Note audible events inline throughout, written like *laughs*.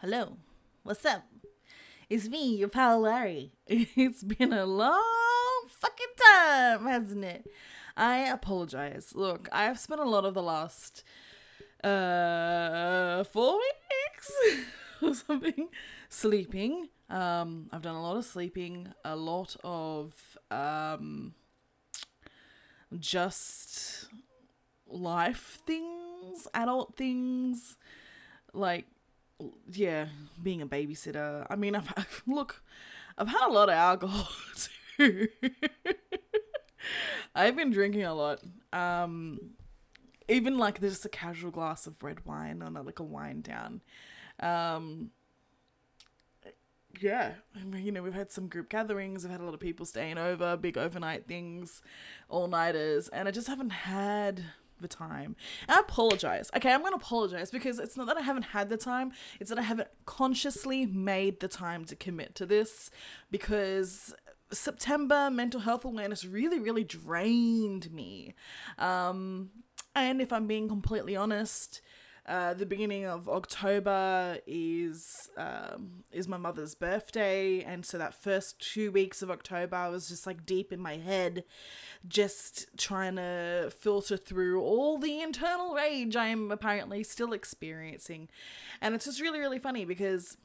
hello, what's up? It's me, your pal Larry. *laughs* It's been a long fucking time, hasn't it? I apologize. Look, I've spent a lot of the last uh four weeks *laughs* or something sleeping. Um, I've done a lot of sleeping, a lot of um just life things, adult things, like yeah, being a babysitter. I mean, I've, look, I've had a lot of alcohol *laughs* too. I've been drinking a lot. Um, even like just a casual glass of red wine on a like a wine down. Um, yeah, I mean, you know, we've had some group gatherings. We've had a lot of people staying over, big overnight things, all nighters, and I just haven't had the time. And I apologize. Okay, I'm going to apologize because it's not that I haven't had the time, it's that I haven't consciously made the time to commit to this because September mental health awareness really, really drained me. Um, and if I'm being completely honest, uh, the beginning of October is um, is my mother's birthday, and so that first two weeks of October, I was just like deep in my head, just trying to filter through all the internal rage I am apparently still experiencing, and it's just really really funny because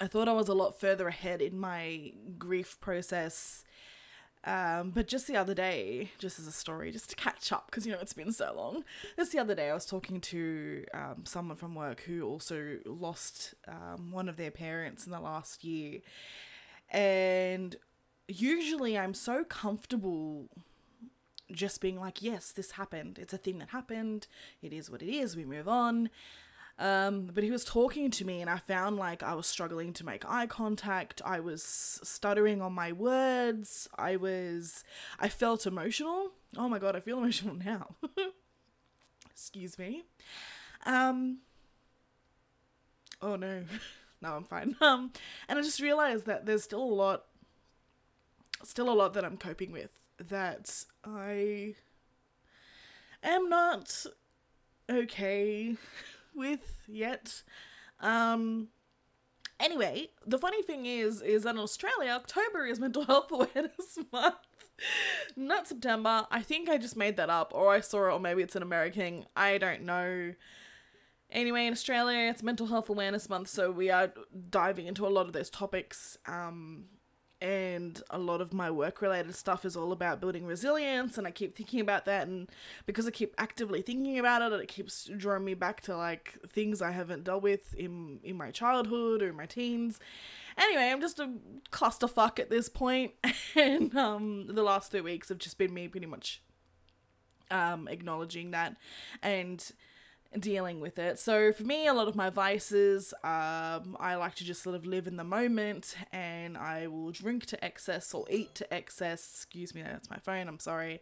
I thought I was a lot further ahead in my grief process um, but just the other day, just as a story, just to catch up, because you know it's been so long. Just the other day, I was talking to um, someone from work who also lost um, one of their parents in the last year, and usually I'm so comfortable just being like, yes, this happened. It's a thing that happened. It is what it is. We move on. Um, but he was talking to me, and I found like I was struggling to make eye contact. I was stuttering on my words. I was, I felt emotional. Oh my god, I feel *laughs* emotional now. Excuse me. Um. Oh no, *laughs* no, I'm fine. *laughs* Um, and I just realized that there's still a lot, still a lot that I'm coping with. That I am not okay with yet. Um, anyway, the funny thing is, is that in Australia, October is Mental Health *laughs* Awareness Month. Not September. I think I just made that up, or I saw it, or maybe it's an American. I don't know. Anyway, in Australia, it's Mental Health Awareness Month, so we are diving into a lot of those topics. Um, and a lot of my work related stuff is all about building resilience and I keep thinking about that and because I keep actively thinking about it it keeps drawing me back to like things I haven't dealt with in in my childhood or my teens. Anyway, I'm just a clusterfuck at this point *laughs* and um the last 2 weeks have just been me pretty much um acknowledging that and dealing with it. So for me, a lot of my vices, um, I like to just sort of live in the moment, and I will drink to excess or eat to excess. Excuse me, that's my phone. I'm sorry.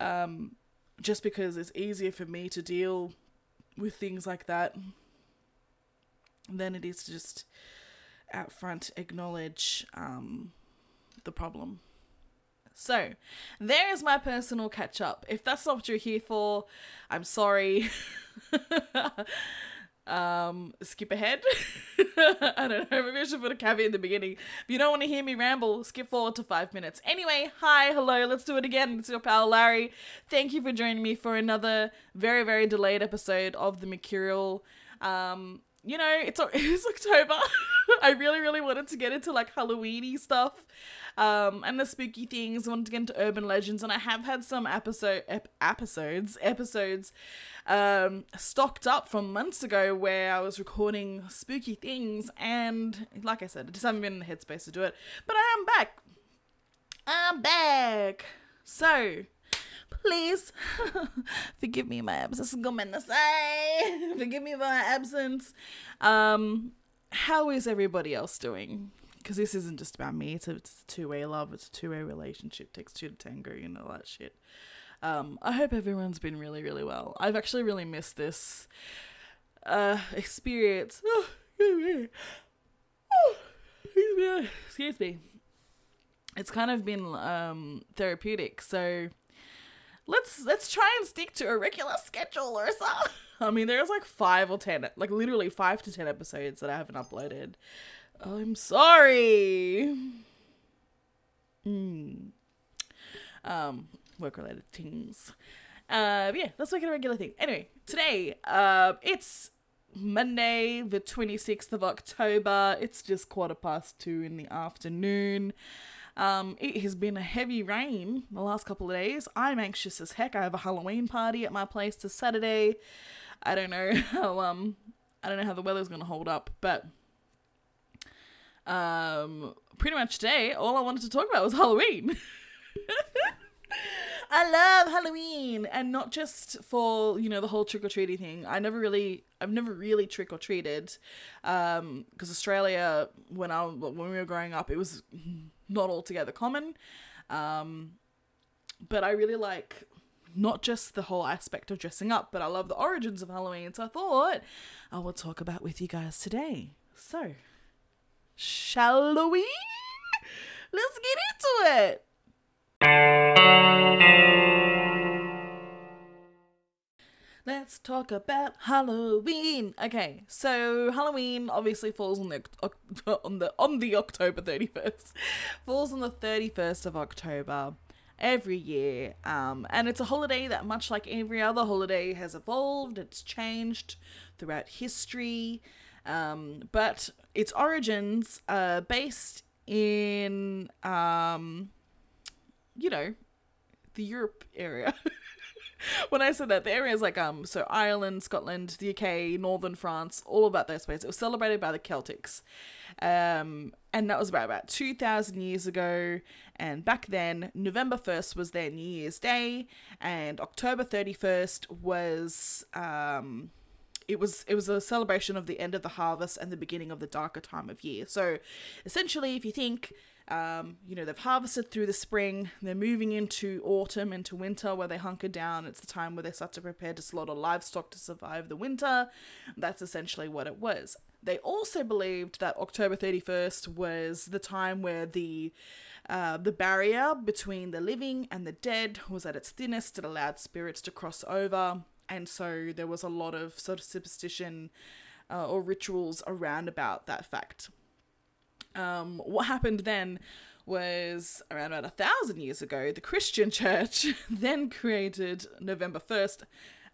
Um, just because it's easier for me to deal with things like that than it is to just out front acknowledge um, the problem. So, there is my personal catch up. If that's not what you're here for, I'm sorry. *laughs* um, skip ahead. *laughs* I don't know. Maybe I should put a caveat in the beginning. If you don't want to hear me ramble, skip forward to five minutes. Anyway, hi, hello, let's do it again. It's your pal Larry. Thank you for joining me for another very, very delayed episode of the Mercurial. Um, you know, it's *laughs* it's October. I really, really wanted to get into like Halloweeny stuff um, and the spooky things. Wanted to get into urban legends, and I have had some episode ep- episodes episodes um, stocked up from months ago where I was recording spooky things, and like I said, I just haven't been in the headspace to do it. But I am back. I'm back. So please *laughs* forgive me my absence. *laughs* Forgive me my absence. Um, how is everybody else doing? Because this isn't just about me. It's a, it's a two way love. It's a two way relationship. Takes two to tango. You know that shit. Um, I hope everyone's been really, really well. I've actually really missed this uh, experience. Oh, *sighs* excuse me. It's kind of been um, therapeutic. So let's let's try and stick to a regular schedule or something. *laughs* I mean, there's like five or ten, like literally five to ten episodes that I haven't uploaded. I'm sorry. Mm. Um, work related things. Uh, yeah, let's make it a regular thing. Anyway, today, uh, it's Monday, the 26th of October. It's just quarter past two in the afternoon. Um, it has been a heavy rain the last couple of days. I'm anxious as heck. I have a Halloween party at my place this Saturday. I don't know *laughs* how um I don't know how the weather's gonna hold up, but um pretty much today all I wanted to talk about was Halloween. *laughs* I love Halloween and not just for, you know, the whole trick or treating thing. I never really I've never really trick or treated um because Australia when I when we were growing up it was not altogether common. Um but I really like not just the whole aspect of dressing up, but I love the origins of Halloween. So I thought I will talk about with you guys today. So, shall we? Let's get into it. Let's talk about Halloween. Okay, so Halloween obviously falls on the *laughs* on the on the October 31st. falls on the 31st of October every year. Um, and it's a holiday that, much like every other holiday, has evolved, it's changed throughout history. Um, but its origins are based in, um, you know, the Europe area. *laughs* when I said that, the area is like um so Ireland, Scotland, the UK, Northern France, all about those places. It was celebrated by the Celtics. Um and that was about about 2000 years ago and back then November 1st was their New Year's Day and October 31st was um it was it was a celebration of the end of the harvest and the beginning of the darker time of year. So essentially if you think um, you know, they've harvested through the spring, they're moving into autumn, into winter where they hunker down. It's the time where they start to prepare to slaughter livestock to survive the winter. That's essentially what it was. They also believed that October 31st was the time where the uh, the barrier between the living and the dead was at its thinnest. It allowed spirits to cross over, and so there was a lot of sort of superstition uh, or rituals around about that fact. Um, what happened then was around about a thousand years ago, the Christian *laughs* church *laughs* then created November 1st.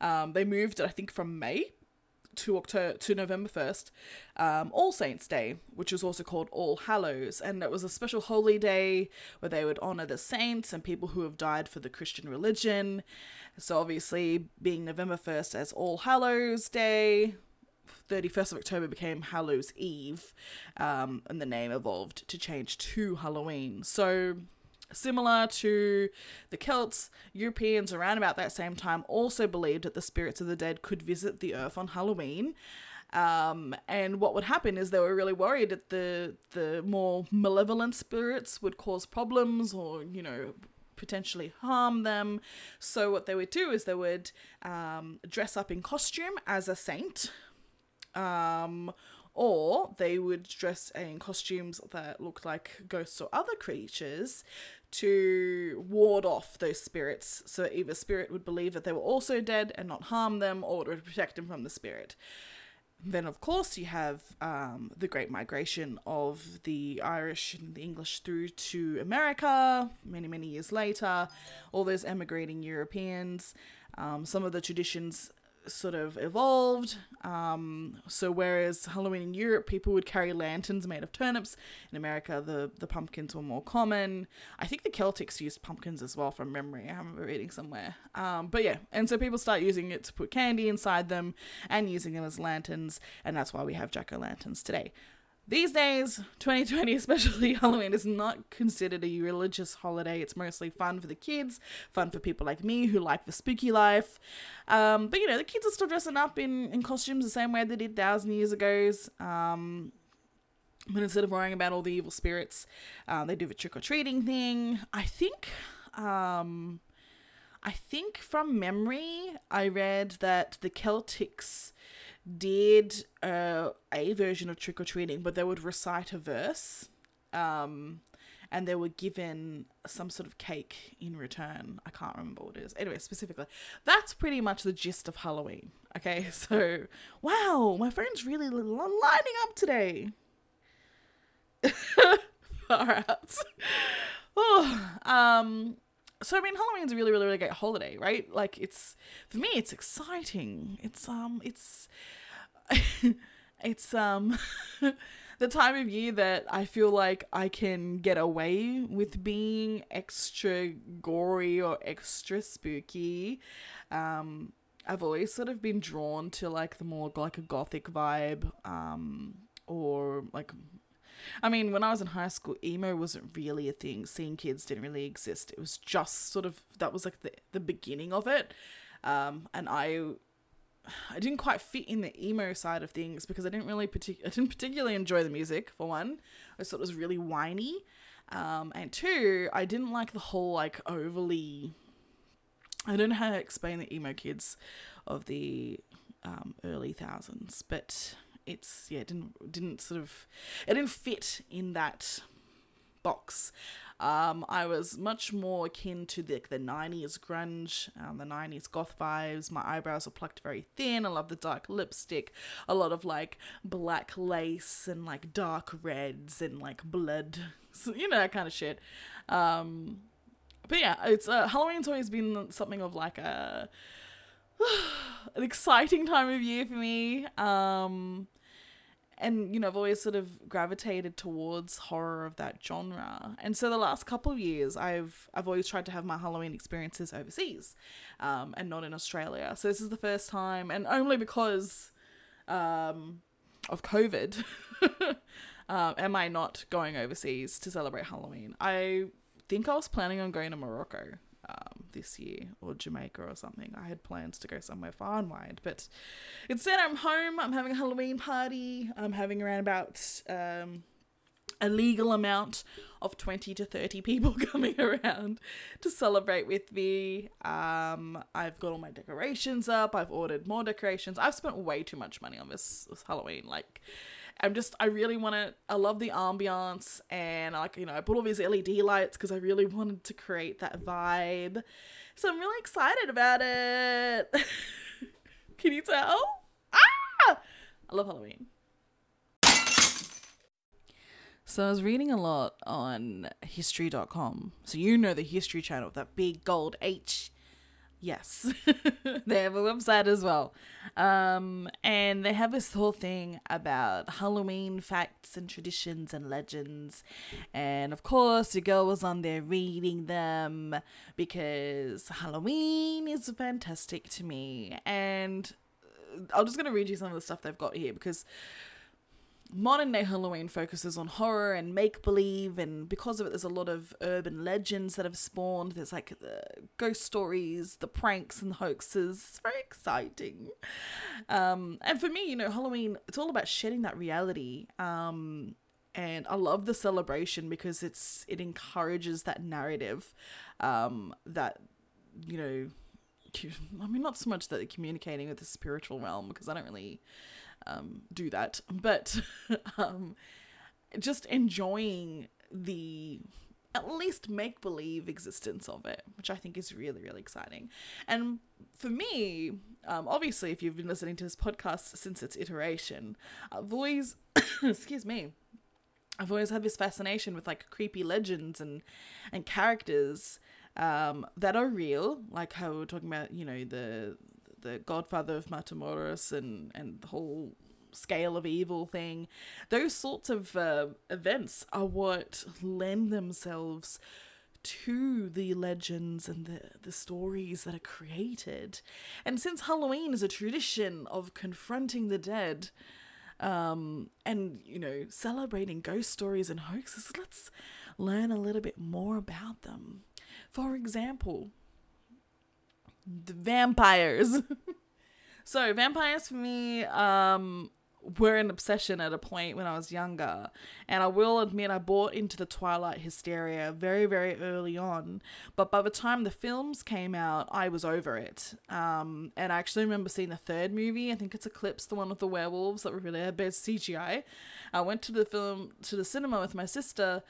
Um, they moved it, I think, from May to October to November 1st, um, All Saints Day, which is also called All Hallows. And it was a special holy day where they would honor the saints and people who have died for the Christian religion. So, obviously, being November 1st as All Hallows Day, 31st of October became Hallows Eve, um, and the name evolved to change to Halloween. So, similar to the Celts, Europeans around about that same time also believed that the spirits of the dead could visit the earth on Halloween. Um, and what would happen is they were really worried that the the more malevolent spirits would cause problems or you know potentially harm them. So what they would do is they would um, dress up in costume as a saint, um, or they would dress in costumes that looked like ghosts or other creatures to ward off those spirits. So either spirit would believe that they were also dead and not harm them, or it would protect them from the spirit. Then, of course, you have um, the Great Migration of the Irish and the English through to America many, many years later. All those emigrating Europeans. Um, some of the traditions sort of evolved. Um, so whereas Halloween in Europe, people would carry lanterns made of turnips. In America, the the pumpkins were more common. I think the Celtics used pumpkins as well, from memory. I remember reading somewhere. Um, but yeah, and so people start using it to put candy inside them and using them as lanterns, and that's why we have jack o' lanterns today. These days, 2020, especially *laughs* Halloween, is not considered a religious holiday. It's mostly fun for the kids, fun for people like me who like the spooky life. Um, but you know, the kids are still dressing up in, in costumes the same way they did thousand years ago. Um, but instead of worrying about all the evil spirits, uh, they do the trick or treating thing. I think, um, I think from memory, I read that the Celtics did uh, a version of trick or treating, but they would recite a verse. Um, and they were given some sort of cake in return. I can't remember what it is. Anyway, specifically, that's pretty much the gist of Halloween. Okay, *laughs* so wow, my friend's really lining up today. *laughs* Far out. *laughs* oh, um, so I mean, Halloween's a really, really, really great holiday, right? Like it's for me, it's exciting. It's um, it's *laughs* it's um. *laughs* the time of year that I feel like I can get away with being extra gory or extra spooky. Um, I've always sort of been drawn to like the more like a gothic vibe, um, or like I mean, when I was in high school, emo wasn't really a thing. Seeing kids didn't really exist. It was just sort of that was like the the beginning of it. Um, and I I didn't quite fit in the emo side of things because I didn't really partic- I didn't particularly enjoy the music for one. I thought it was really whiny. Um, and two, I didn't like the whole like overly I don't know how to explain the emo kids of the um, early thousands, but it's yeah, it didn't didn't sort of it didn't fit in that box. Um, I was much more akin to the, the 90s grunge, um, the 90s goth vibes. My eyebrows were plucked very thin. I love the dark lipstick. A lot of like black lace and like dark reds and like blood. So, *laughs* you know, that kind of shit. Um, but yeah, it's uh, Halloween's always been something of like a *sighs* an exciting time of year for me. Um, and you know, I've always sort of gravitated towards horror of that genre. And so the last couple of years, I've I've always tried to have my Halloween experiences overseas, um, and not in Australia. So this is the first time, and only because um, of COVID, uh, *laughs* am I not going overseas to celebrate Halloween. I think I was planning on going to Morocco um, this year or Jamaica or something. I had plans to go somewhere far and wide, but instead I'm home. I'm having a Halloween party. I'm having around about um, a legal amount of 20 to 30 people *laughs* coming around to celebrate with me. Um, I've got all my decorations up. I've ordered more decorations. I've spent way too much money on this, this Halloween. Like, I'm just I really want to I love the ambiance and like you know I put all these LED lights because I really wanted to create that vibe. So I'm really excited about it. *laughs* Can you tell? Ah! I love Halloween. So I was reading a lot on history.com. So you know the history channel, that big gold H Yes, *laughs* they have a website as well. Um, and they have this whole thing about Halloween facts and traditions and legends. And of course, the girl was on there reading them because Halloween is fantastic to me. And uh, I'm just going to read you some of the stuff they've got here because modern day Halloween focuses on horror and make believe, and because of it, there's a lot of urban legends that have spawned. There's like the ghost stories, the pranks, and the hoaxes. It's very exciting. Um, and for me, you know, Halloween, it's all about shedding that reality. Um, and I love the celebration because it's it encourages that narrative um, that you know. I mean, not so much that they're communicating with the spiritual realm because I don't really um, do that, but *laughs* um, just enjoying the at least make believe existence of it, which I think is really, really exciting. And for me, um, obviously, if you've been listening to this podcast since its iteration, I've always, *coughs* excuse me, I've always had this fascination with like creepy legends and and characters um, that are real, like how we are talking about, you know, the the Godfather of Matamoros and and the whole scale of evil thing. Those sorts of uh, events are what lend themselves to the legends and the, the stories that are created. And since Halloween is a tradition of confronting the dead, um, and you know, celebrating ghost stories and hoaxes, let's learn a little bit more about them. For example, the vampires. *laughs* so vampires for me um were an obsession at a point when I was younger. And I will admit I bought into the Twilight hysteria very, very early on. But by the time the films came out, I was over it. Um, and I actually remember seeing the third movie. I think it's Eclipse, the one with the werewolves that were really best CGI. I went to the film to the cinema with my sister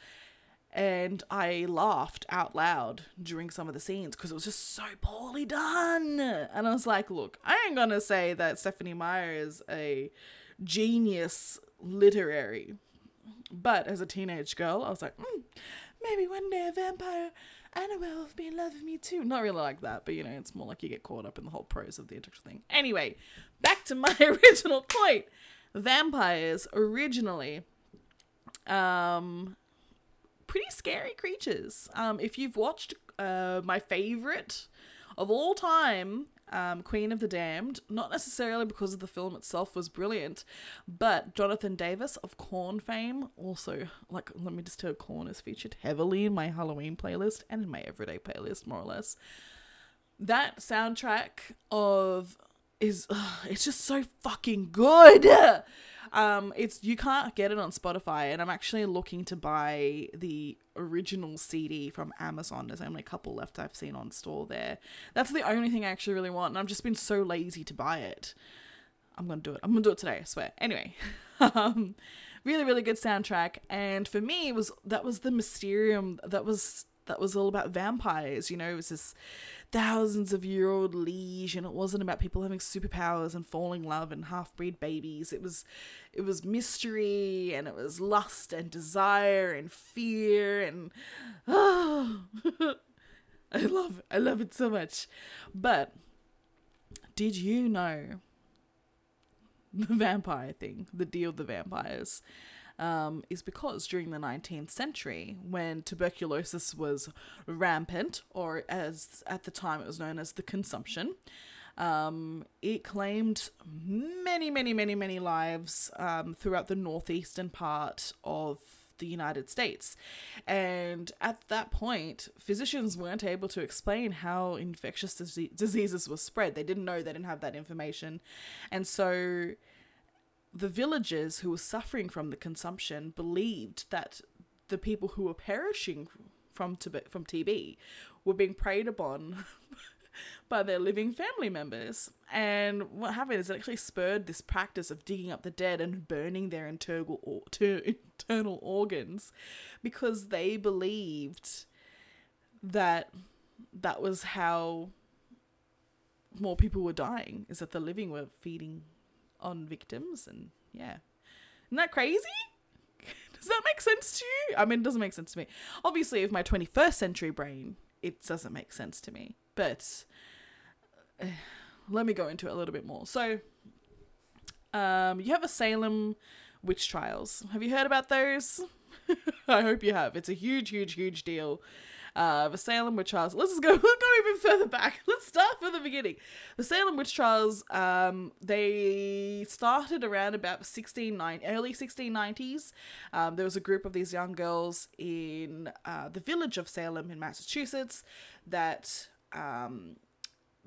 and I laughed out loud during some of the scenes because it was just so poorly done. And I was like, look, I ain't gonna say that Stephenie Meyer is a genius literary, but as a teenage girl, I was like, mm, maybe one day a vampire and a werewolf be in love with me too. Not really like that, but you know, it's more like you get caught up in the whole prose of the intellectual thing. Anyway, back to *laughs* my original point. Vampires originally um pretty scary creatures. Um, if you've watched uh, my favorite of all time, um, Queen of the Damned, not necessarily because of the film itself was brilliant, but Jonathan Davis of Korn fame, also, like, let me just tell you, Korn is featured heavily in my Halloween playlist and in my everyday playlist, more or less. That soundtrack of is, uh, it's just so fucking good. *laughs* Um, it's you can't get it on Spotify, and I'm actually looking to buy the original CD from Amazon. There's only a couple left I've seen on store there. That's the only thing I actually really want, and I've just been so lazy to buy it. I'm gonna do it. I'm gonna do it today. I swear. Anyway, *laughs* um, really, really good soundtrack, and for me, it was that was the Mysterium. That was that was all about vampires. You know, it was this thousands of year old liege and it wasn't about people having superpowers and falling in love and half breed babies. It was it was mystery and it was lust and desire and fear and oh *sighs* i love i love it so much. But did you know the vampire thing the deal with the vampires um, is because during the 19th century, when tuberculosis was rampant, or as at the time it was known as the consumption, um, it claimed many, many, many, many lives um, throughout the northeastern part of the United States. And at that point, physicians weren't able to explain how infectious diseases were spread. They didn't know, they didn't have that information. And so the villagers who were suffering from the consumption believed that the people who were perishing from TB, from TB were being preyed upon *laughs* by their living family members. And what happened is it actually spurred this practice of digging up the dead and burning their internal *laughs* internal organs because they believed that that was how more people were dying is that the living were feeding on victims and yeah. Isn't that crazy? *laughs* Does that make sense to you? I mean, it doesn't make sense to me. Obviously, with my 21st century brain, it doesn't make sense to me. But uh, let me go into it a little bit more. So, um, you have a Salem witch trials. Have you heard about those? *laughs* I hope you have. It's a huge, huge, huge deal uh, the Salem witch trials. Let's just go. *laughs* Let's go even further back. *laughs* Let's start from the beginning. The Salem witch trials. Um, they started around about sixteen nine early sixteen nineties. Um, there was a group of these young girls in uh, the village of Salem in Massachusetts that um,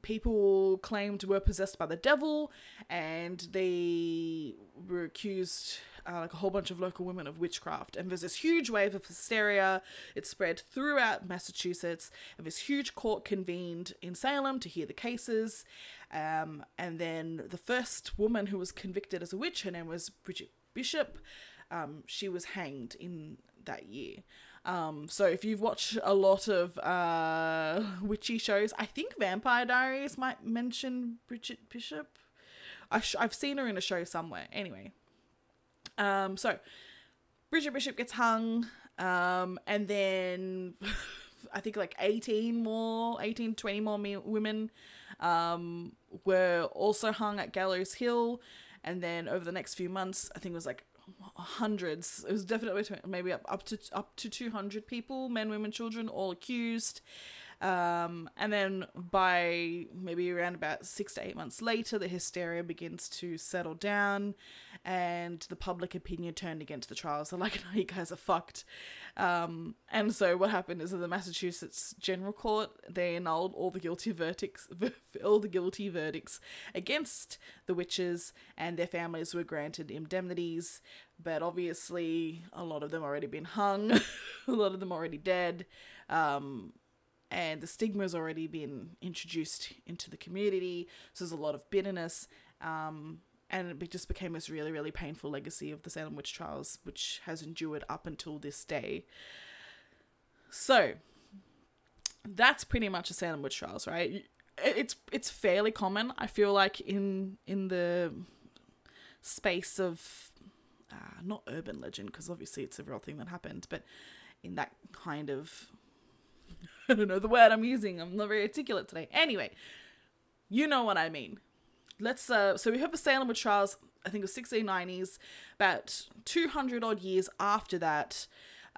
people claimed were possessed by the devil, and they were accused uh, like a whole bunch of local women of witchcraft. And there's this huge wave of hysteria. It spread throughout Massachusetts. And this huge court convened in Salem to hear the cases. Um, and then the first woman who was convicted as a witch, her name was Bridget Bishop. Um, she was hanged in that year. Um, so if you've watched a lot of uh, witchy shows, I think Vampire Diaries might mention Bridget Bishop. I have seen her in a show somewhere. Anyway, um, so Bridget Bishop gets hung, um, and then *laughs* I think like 18 more, 18, 20 more me- women um, were also hung at Gallows Hill. And then over the next few months, I think it was like hundreds. It was definitely maybe up, up to up to 200 people, men, women, children, all accused. Um, and then by maybe around about six to eight months later, the hysteria begins to settle down and the public opinion turned against the trials. They're like, no, *laughs* you guys are fucked. Um, and so what happened is that the Massachusetts General Court, they annulled all the guilty verdicts, *laughs* all the guilty verdicts against the witches and their families were granted indemnities. But obviously, a lot of them already been hung, *laughs* a lot of them already dead. Um, and the stigma has already been introduced into the community. So there's a lot of bitterness. Um, and it just became this really, really painful legacy of the Salem witch trials, which has endured up until this day. So that's pretty much a Salem witch trials, right? It's it's fairly common. I feel like in in the space of uh, not urban legend because obviously it's a real thing that happened, but in that kind of *laughs* I don't know the word I'm using. I'm not very articulate today. Anyway, you know what I mean. Let's uh so we have the Salem witch trials, I think it was 1690s, about 200 odd years after that.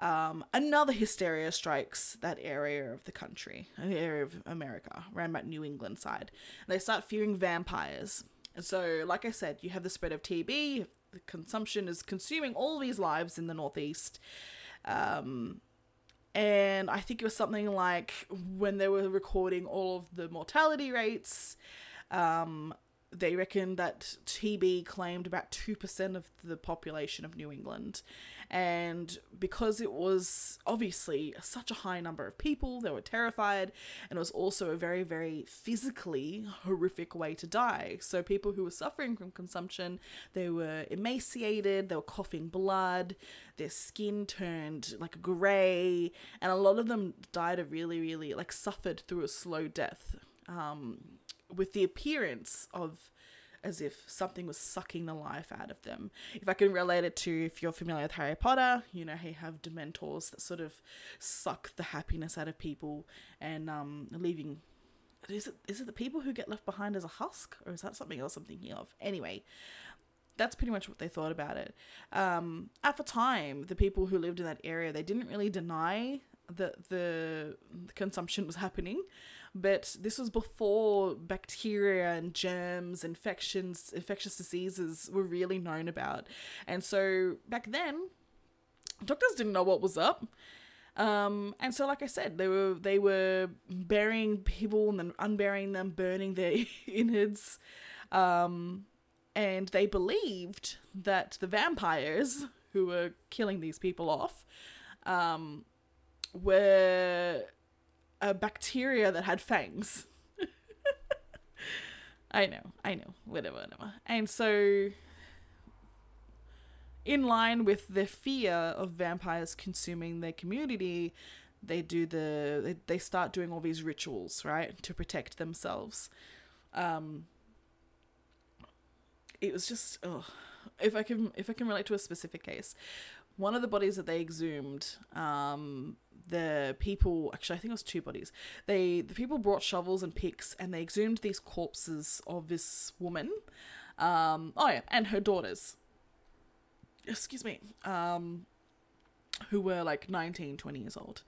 Um, another hysteria strikes that area of the country, the area of America, around about New England side. And they start fearing vampires. And so, like I said, you have the spread of TB, the consumption is consuming all these lives in the Northeast. Um, and I think it was something like when they were recording all of the mortality rates, um, they reckon that TB claimed about 2% of the population of New England. And because it was obviously such a high number of people, they were terrified, and it was also a very, very physically horrific way to die. So, people who were suffering from consumption, they were emaciated, they were coughing blood, their skin turned like grey, and a lot of them died a really, really like suffered through a slow death. Um, with the appearance of as if something was sucking the life out of them. If I can relate it to if you're familiar with Harry Potter, you know, he have dementors that sort of suck the happiness out of people and um leaving is it is it the people who get left behind as a husk or is that something else I'm thinking of? Anyway, that's pretty much what they thought about it. Um, at the time, the people who lived in that area they didn't really deny that the consumption was happening but this was before bacteria and germs, infections, infectious diseases were really known about. And so back then, doctors didn't know what was up. Um, and so, like I said, they were they were burying people and then unburying them, burning their *laughs* innards, um, and they believed that the vampires who were killing these people off um, were a bacteria that had fangs. *laughs* I know, I know, whatever, whatever. And so, in line with the fear of vampires consuming their community, they do the they, they start doing all these rituals, right, to protect themselves. Um, it was just, oh, if I can if I can relate to a specific case, one of the bodies that they exhumed, um, the people actually I think it was two bodies. They the people brought shovels and picks and they exhumed these corpses of this woman. Um, oh yeah, and her daughters. Excuse me. Um, who were like 19, 20 years old.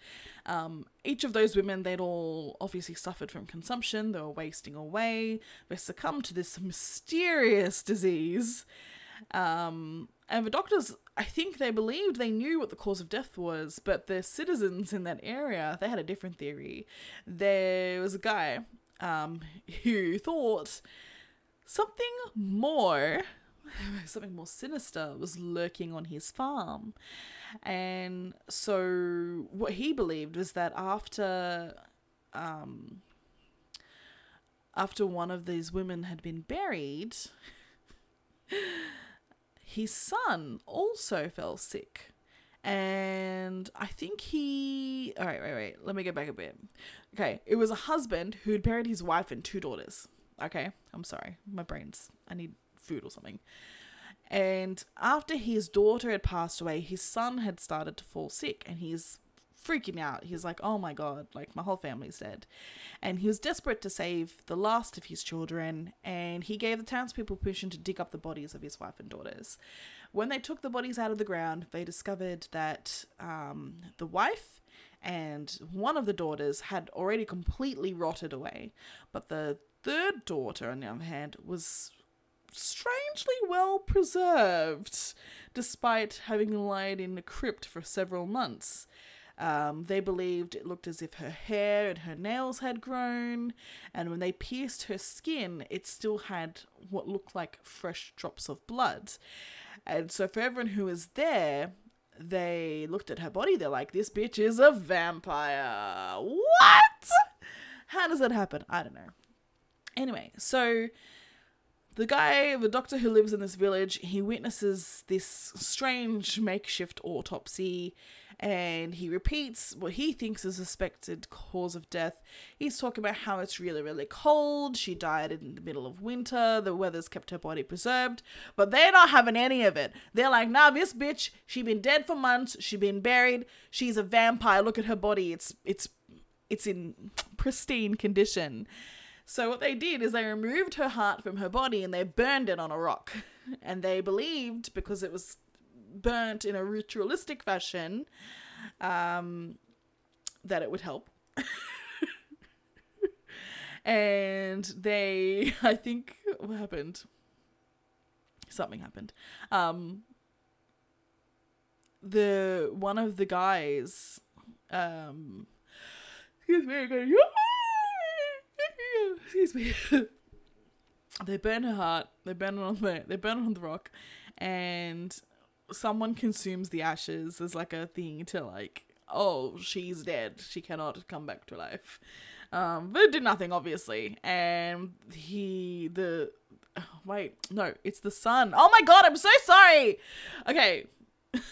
Um, each of those women, they'd all obviously suffered from consumption, they were wasting away, they succumbed to this mysterious disease. Um, and the doctors, I think they believed they knew what the cause of death was, but the citizens in that area, they had a different theory. There was a guy um, who thought something more, *laughs* something more sinister was lurking on his farm. And so what he believed was that after um, after one of these women had been buried, *laughs* his son also fell sick. And I think he. All right, wait, wait. Let me go back a bit. Okay, it was a husband who had buried his wife and two daughters. Okay, I'm sorry. My brain's. I need food or something. And after his daughter had passed away, his son had started to fall sick, and he's freaking out. He's like, oh my god, like my whole family's dead. And he was desperate to save the last of his children, and he gave the townspeople permission to dig up the bodies of his wife and daughters. When they took the bodies out of the ground, they discovered that um, the wife and one of the daughters had already completely rotted away, but the third daughter, on the other hand, was strangely well preserved, despite having lied in a crypt for several months. Um, they believed it looked as if her hair and her nails had grown, and when they pierced her skin, it still had what looked like fresh drops of blood. And so, for everyone who was there, they looked at her body, they're like, this bitch is a vampire. What? How does that happen? I don't know. Anyway, so the guy, the doctor who lives in this village, he witnesses this strange makeshift autopsy and he repeats what he thinks is suspected cause of death. He's talking about how it's really, really cold. She died in the middle of winter. The weather's kept her body preserved. But they're not having any of it. They're like, nah, this bitch, she been dead for months. She been buried. She's a vampire. Look at her body. It's it's it's in pristine condition. So what they did is they removed her heart from her body and they burned it on a rock. *laughs* And they believed because it was burnt in a ritualistic fashion um, that it would help. *laughs* and they, I think, what happened? Something happened. Um, the one of the guys, um, excuse me, going, *laughs* excuse me. *laughs* they burn her heart. They burn it on the. They burn it on the rock, and someone consumes the ashes as like a thing to like, oh, she's dead. She cannot come back to life. Um, but it did nothing, obviously. And he, the, oh, *sighs* wait, no, it's the sun Oh my god, I'm so sorry. Okay.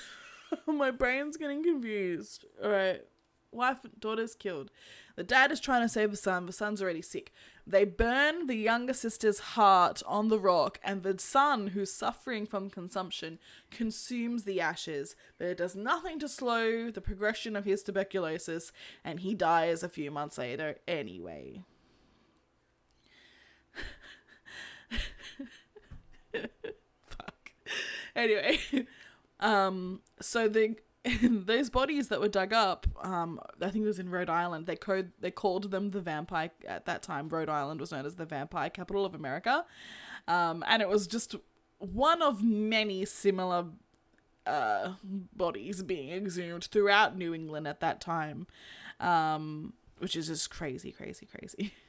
*laughs* my brain's getting confused. All right. Wife, daughter's killed. The dad is trying to save the son. The son's already sick. They burn the younger sister's heart on the rock, and the son, who's suffering from consumption, consumes the ashes, but it does nothing to slow the progression of his tuberculosis, and he dies a few months later anyway. *laughs* Fuck. Anyway, *laughs* um, so the *laughs* those bodies that were dug up, um, I think it was in Rhode Island. They code they called them the vampire at that time. Rhode Island was known as the vampire capital of America, um, and it was just one of many similar uh, bodies being exhumed throughout New England at that time, um, which is just crazy, crazy, crazy. *laughs*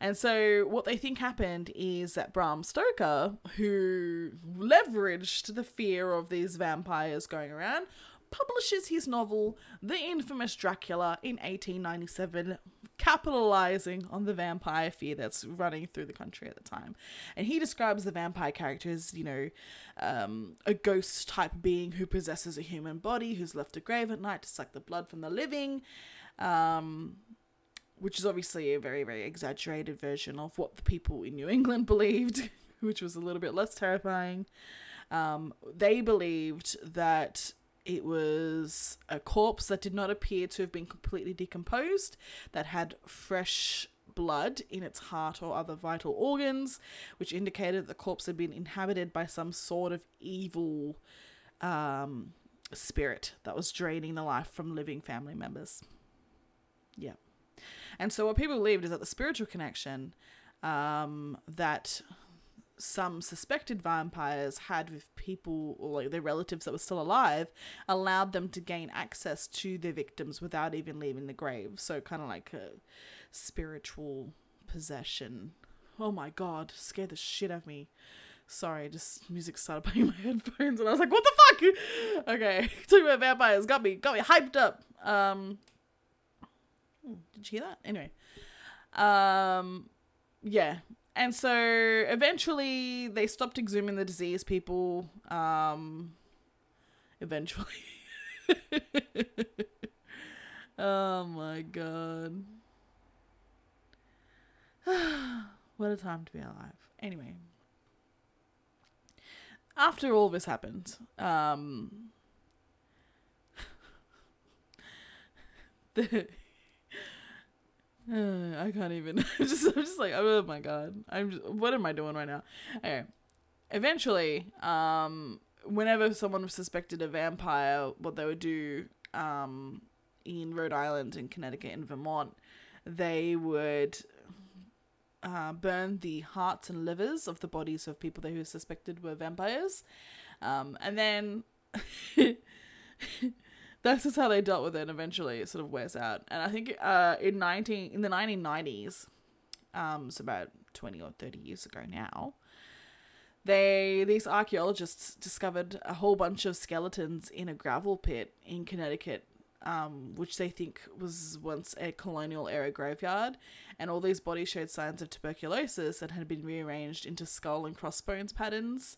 And so, what they think happened is that Bram Stoker, who leveraged the fear of these vampires going around, publishes his novel, The Infamous Dracula, in 1897, capitalizing on the vampire fear that's running through the country at the time. And he describes the vampire character as, you know, um, a ghost type being who possesses a human body, who's left a grave at night to suck the blood from the living. Um, which is obviously a very, very exaggerated version of what the people in New England *laughs* believed, which was a little bit less terrifying. Um, they believed that it was a corpse that did not appear to have been completely decomposed, that had fresh blood in its heart or other vital organs, which indicated that the corpse had been inhabited by some sort of evil um, spirit that was draining the life from living family members. Yeah. And so what people believed is that the spiritual connection um, that some suspected vampires had with people or like their relatives that were still alive allowed them to gain access to their victims without even leaving the grave. So kind of like a spiritual possession. Oh my god, scared the shit out of me. Sorry, just music started playing my *laughs* headphones and I was like, what the fuck? *laughs* Okay, *laughs* talking about vampires got me got me hyped up. Um did you hear that? Anyway. Um yeah. And so eventually they stopped exhuming the disease people. Um eventually. *laughs* oh my god. *sighs* what a time to be alive. Anyway. After all this happened, um *laughs* the uh, *sighs* I can't even. *laughs* I'm just, I'm just like, oh my god. I'm. Just, what am I doing right now? Okay. Eventually, um, whenever someone was suspected a vampire, what they would do, um, in Rhode Island, in Connecticut, in Vermont, they would uh, burn the hearts and livers of the bodies of people they who suspected were vampires, um, and then *laughs* that's just how they dealt with it. And eventually, it sort of wears out. And I think uh, in nineteen in the nineteen nineties, um, so about twenty or thirty years ago now, they these archaeologists discovered a whole bunch of skeletons in a gravel pit in Connecticut. Um, which they think was once a colonial era graveyard, and all these bodies showed signs of tuberculosis and had been rearranged into skull and crossbones patterns.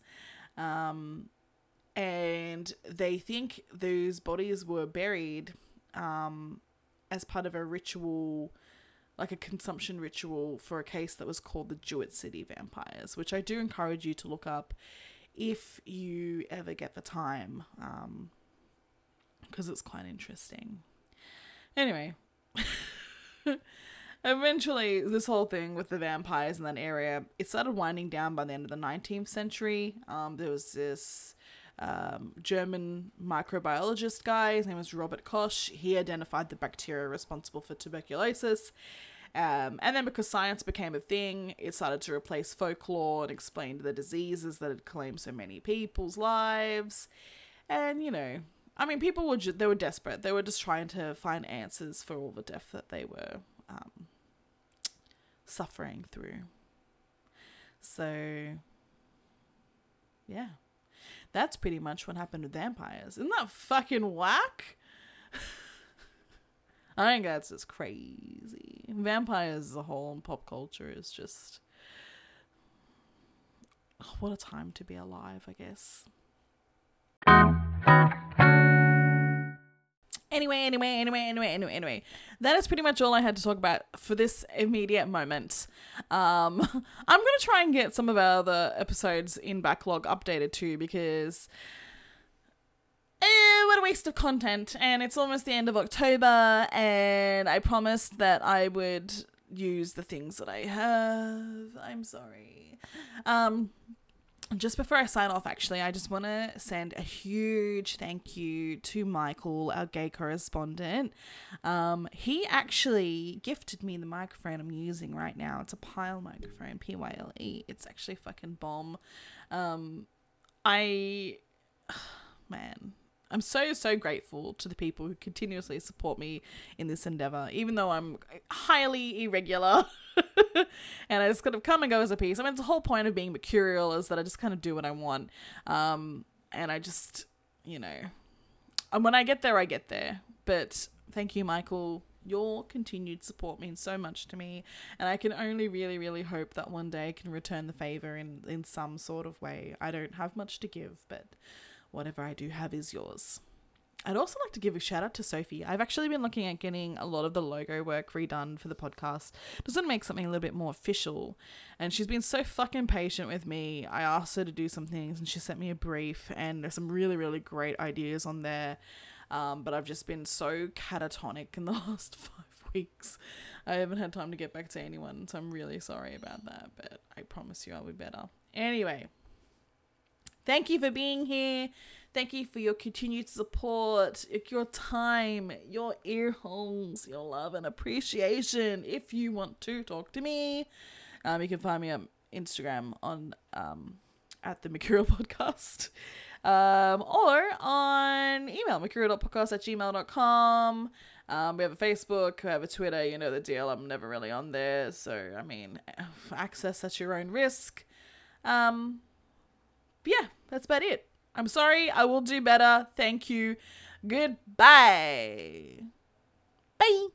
Um, and they think those bodies were buried um, as part of a ritual, like a consumption ritual for a case that was called the Jewett City Vampires, which I do encourage you to look up if you ever get the time, because it's quite interesting. Anyway. *laughs* eventually this whole thing with the vampires in that area it started winding down by the end of the 19th century um, there was this um, german microbiologist guy. His name was robert koch. He identified the bacteria responsible for tuberculosis. Um, and then because science became a thing it started to replace folklore and explained the diseases that had claimed so many people's lives. And you know I mean, people were ju- they were desperate. They were just trying to find answers for all the death that they were um, suffering through. So, yeah, that's pretty much what happened to vampires. Isn't that fucking whack? *laughs* I think that's just crazy. Vampires as a whole in pop culture is just. oh, what a time to be alive, I guess. Anyway, anyway, anyway, anyway, anyway, anyway. That is pretty much all I had to talk about for this immediate moment. Um, *laughs* I'm going to try and get some of our other episodes in backlog updated too because eh, what a waste of content. And it's almost the end of October, and I promised that I would use the things that I have. I'm sorry. Um, just before I sign off, actually, I just want to send a huge thank you to Michael, our gay correspondent. Um, he actually gifted me the microphone I'm using right now. It's a Pyle microphone, P Y L E. It's actually fucking bomb. Um, I, *sighs* man, I'm so so grateful to the people who continuously support me in this endeavor, even though I'm highly irregular. *laughs* and I just kind of come and go as a piece. I mean, the whole point of being mercurial is that I just kind of do what I want. Um, and I just, you know, and when I get there, I get there. But thank you, Michael. Your continued support means so much to me, and I can only really, really hope that one day I can return the favor in in some sort of way. I don't have much to give, but whatever I do have is yours. I'd also like to give a shout out to Sophie. I've actually been looking at getting a lot of the logo work redone for the podcast. Doesn't make something a little bit more official. And she's been so fucking patient with me. I asked her to do some things and she sent me a brief and there's some really, really great ideas on there. Um, but I've just been so catatonic in the *laughs* last five weeks. I haven't had time to get back to anyone, so I'm really sorry about that. But I promise you I'll be better. Anyway, thank you for being here. Thank you for your continued support, your time, your ear holes, your love and appreciation. If you want to talk to me, um, you can find me on Instagram on um, at the Mercurial *laughs* Podcast. Um, or on email, mercurial.podcast at gmail.com. Um, we have a Facebook, we have a Twitter, you know the deal. I'm never really on there. So, I mean, *sighs* access at your own risk. Um, yeah, that's about it. I'm sorry. I will do better. Thank you. Goodbye. Bye.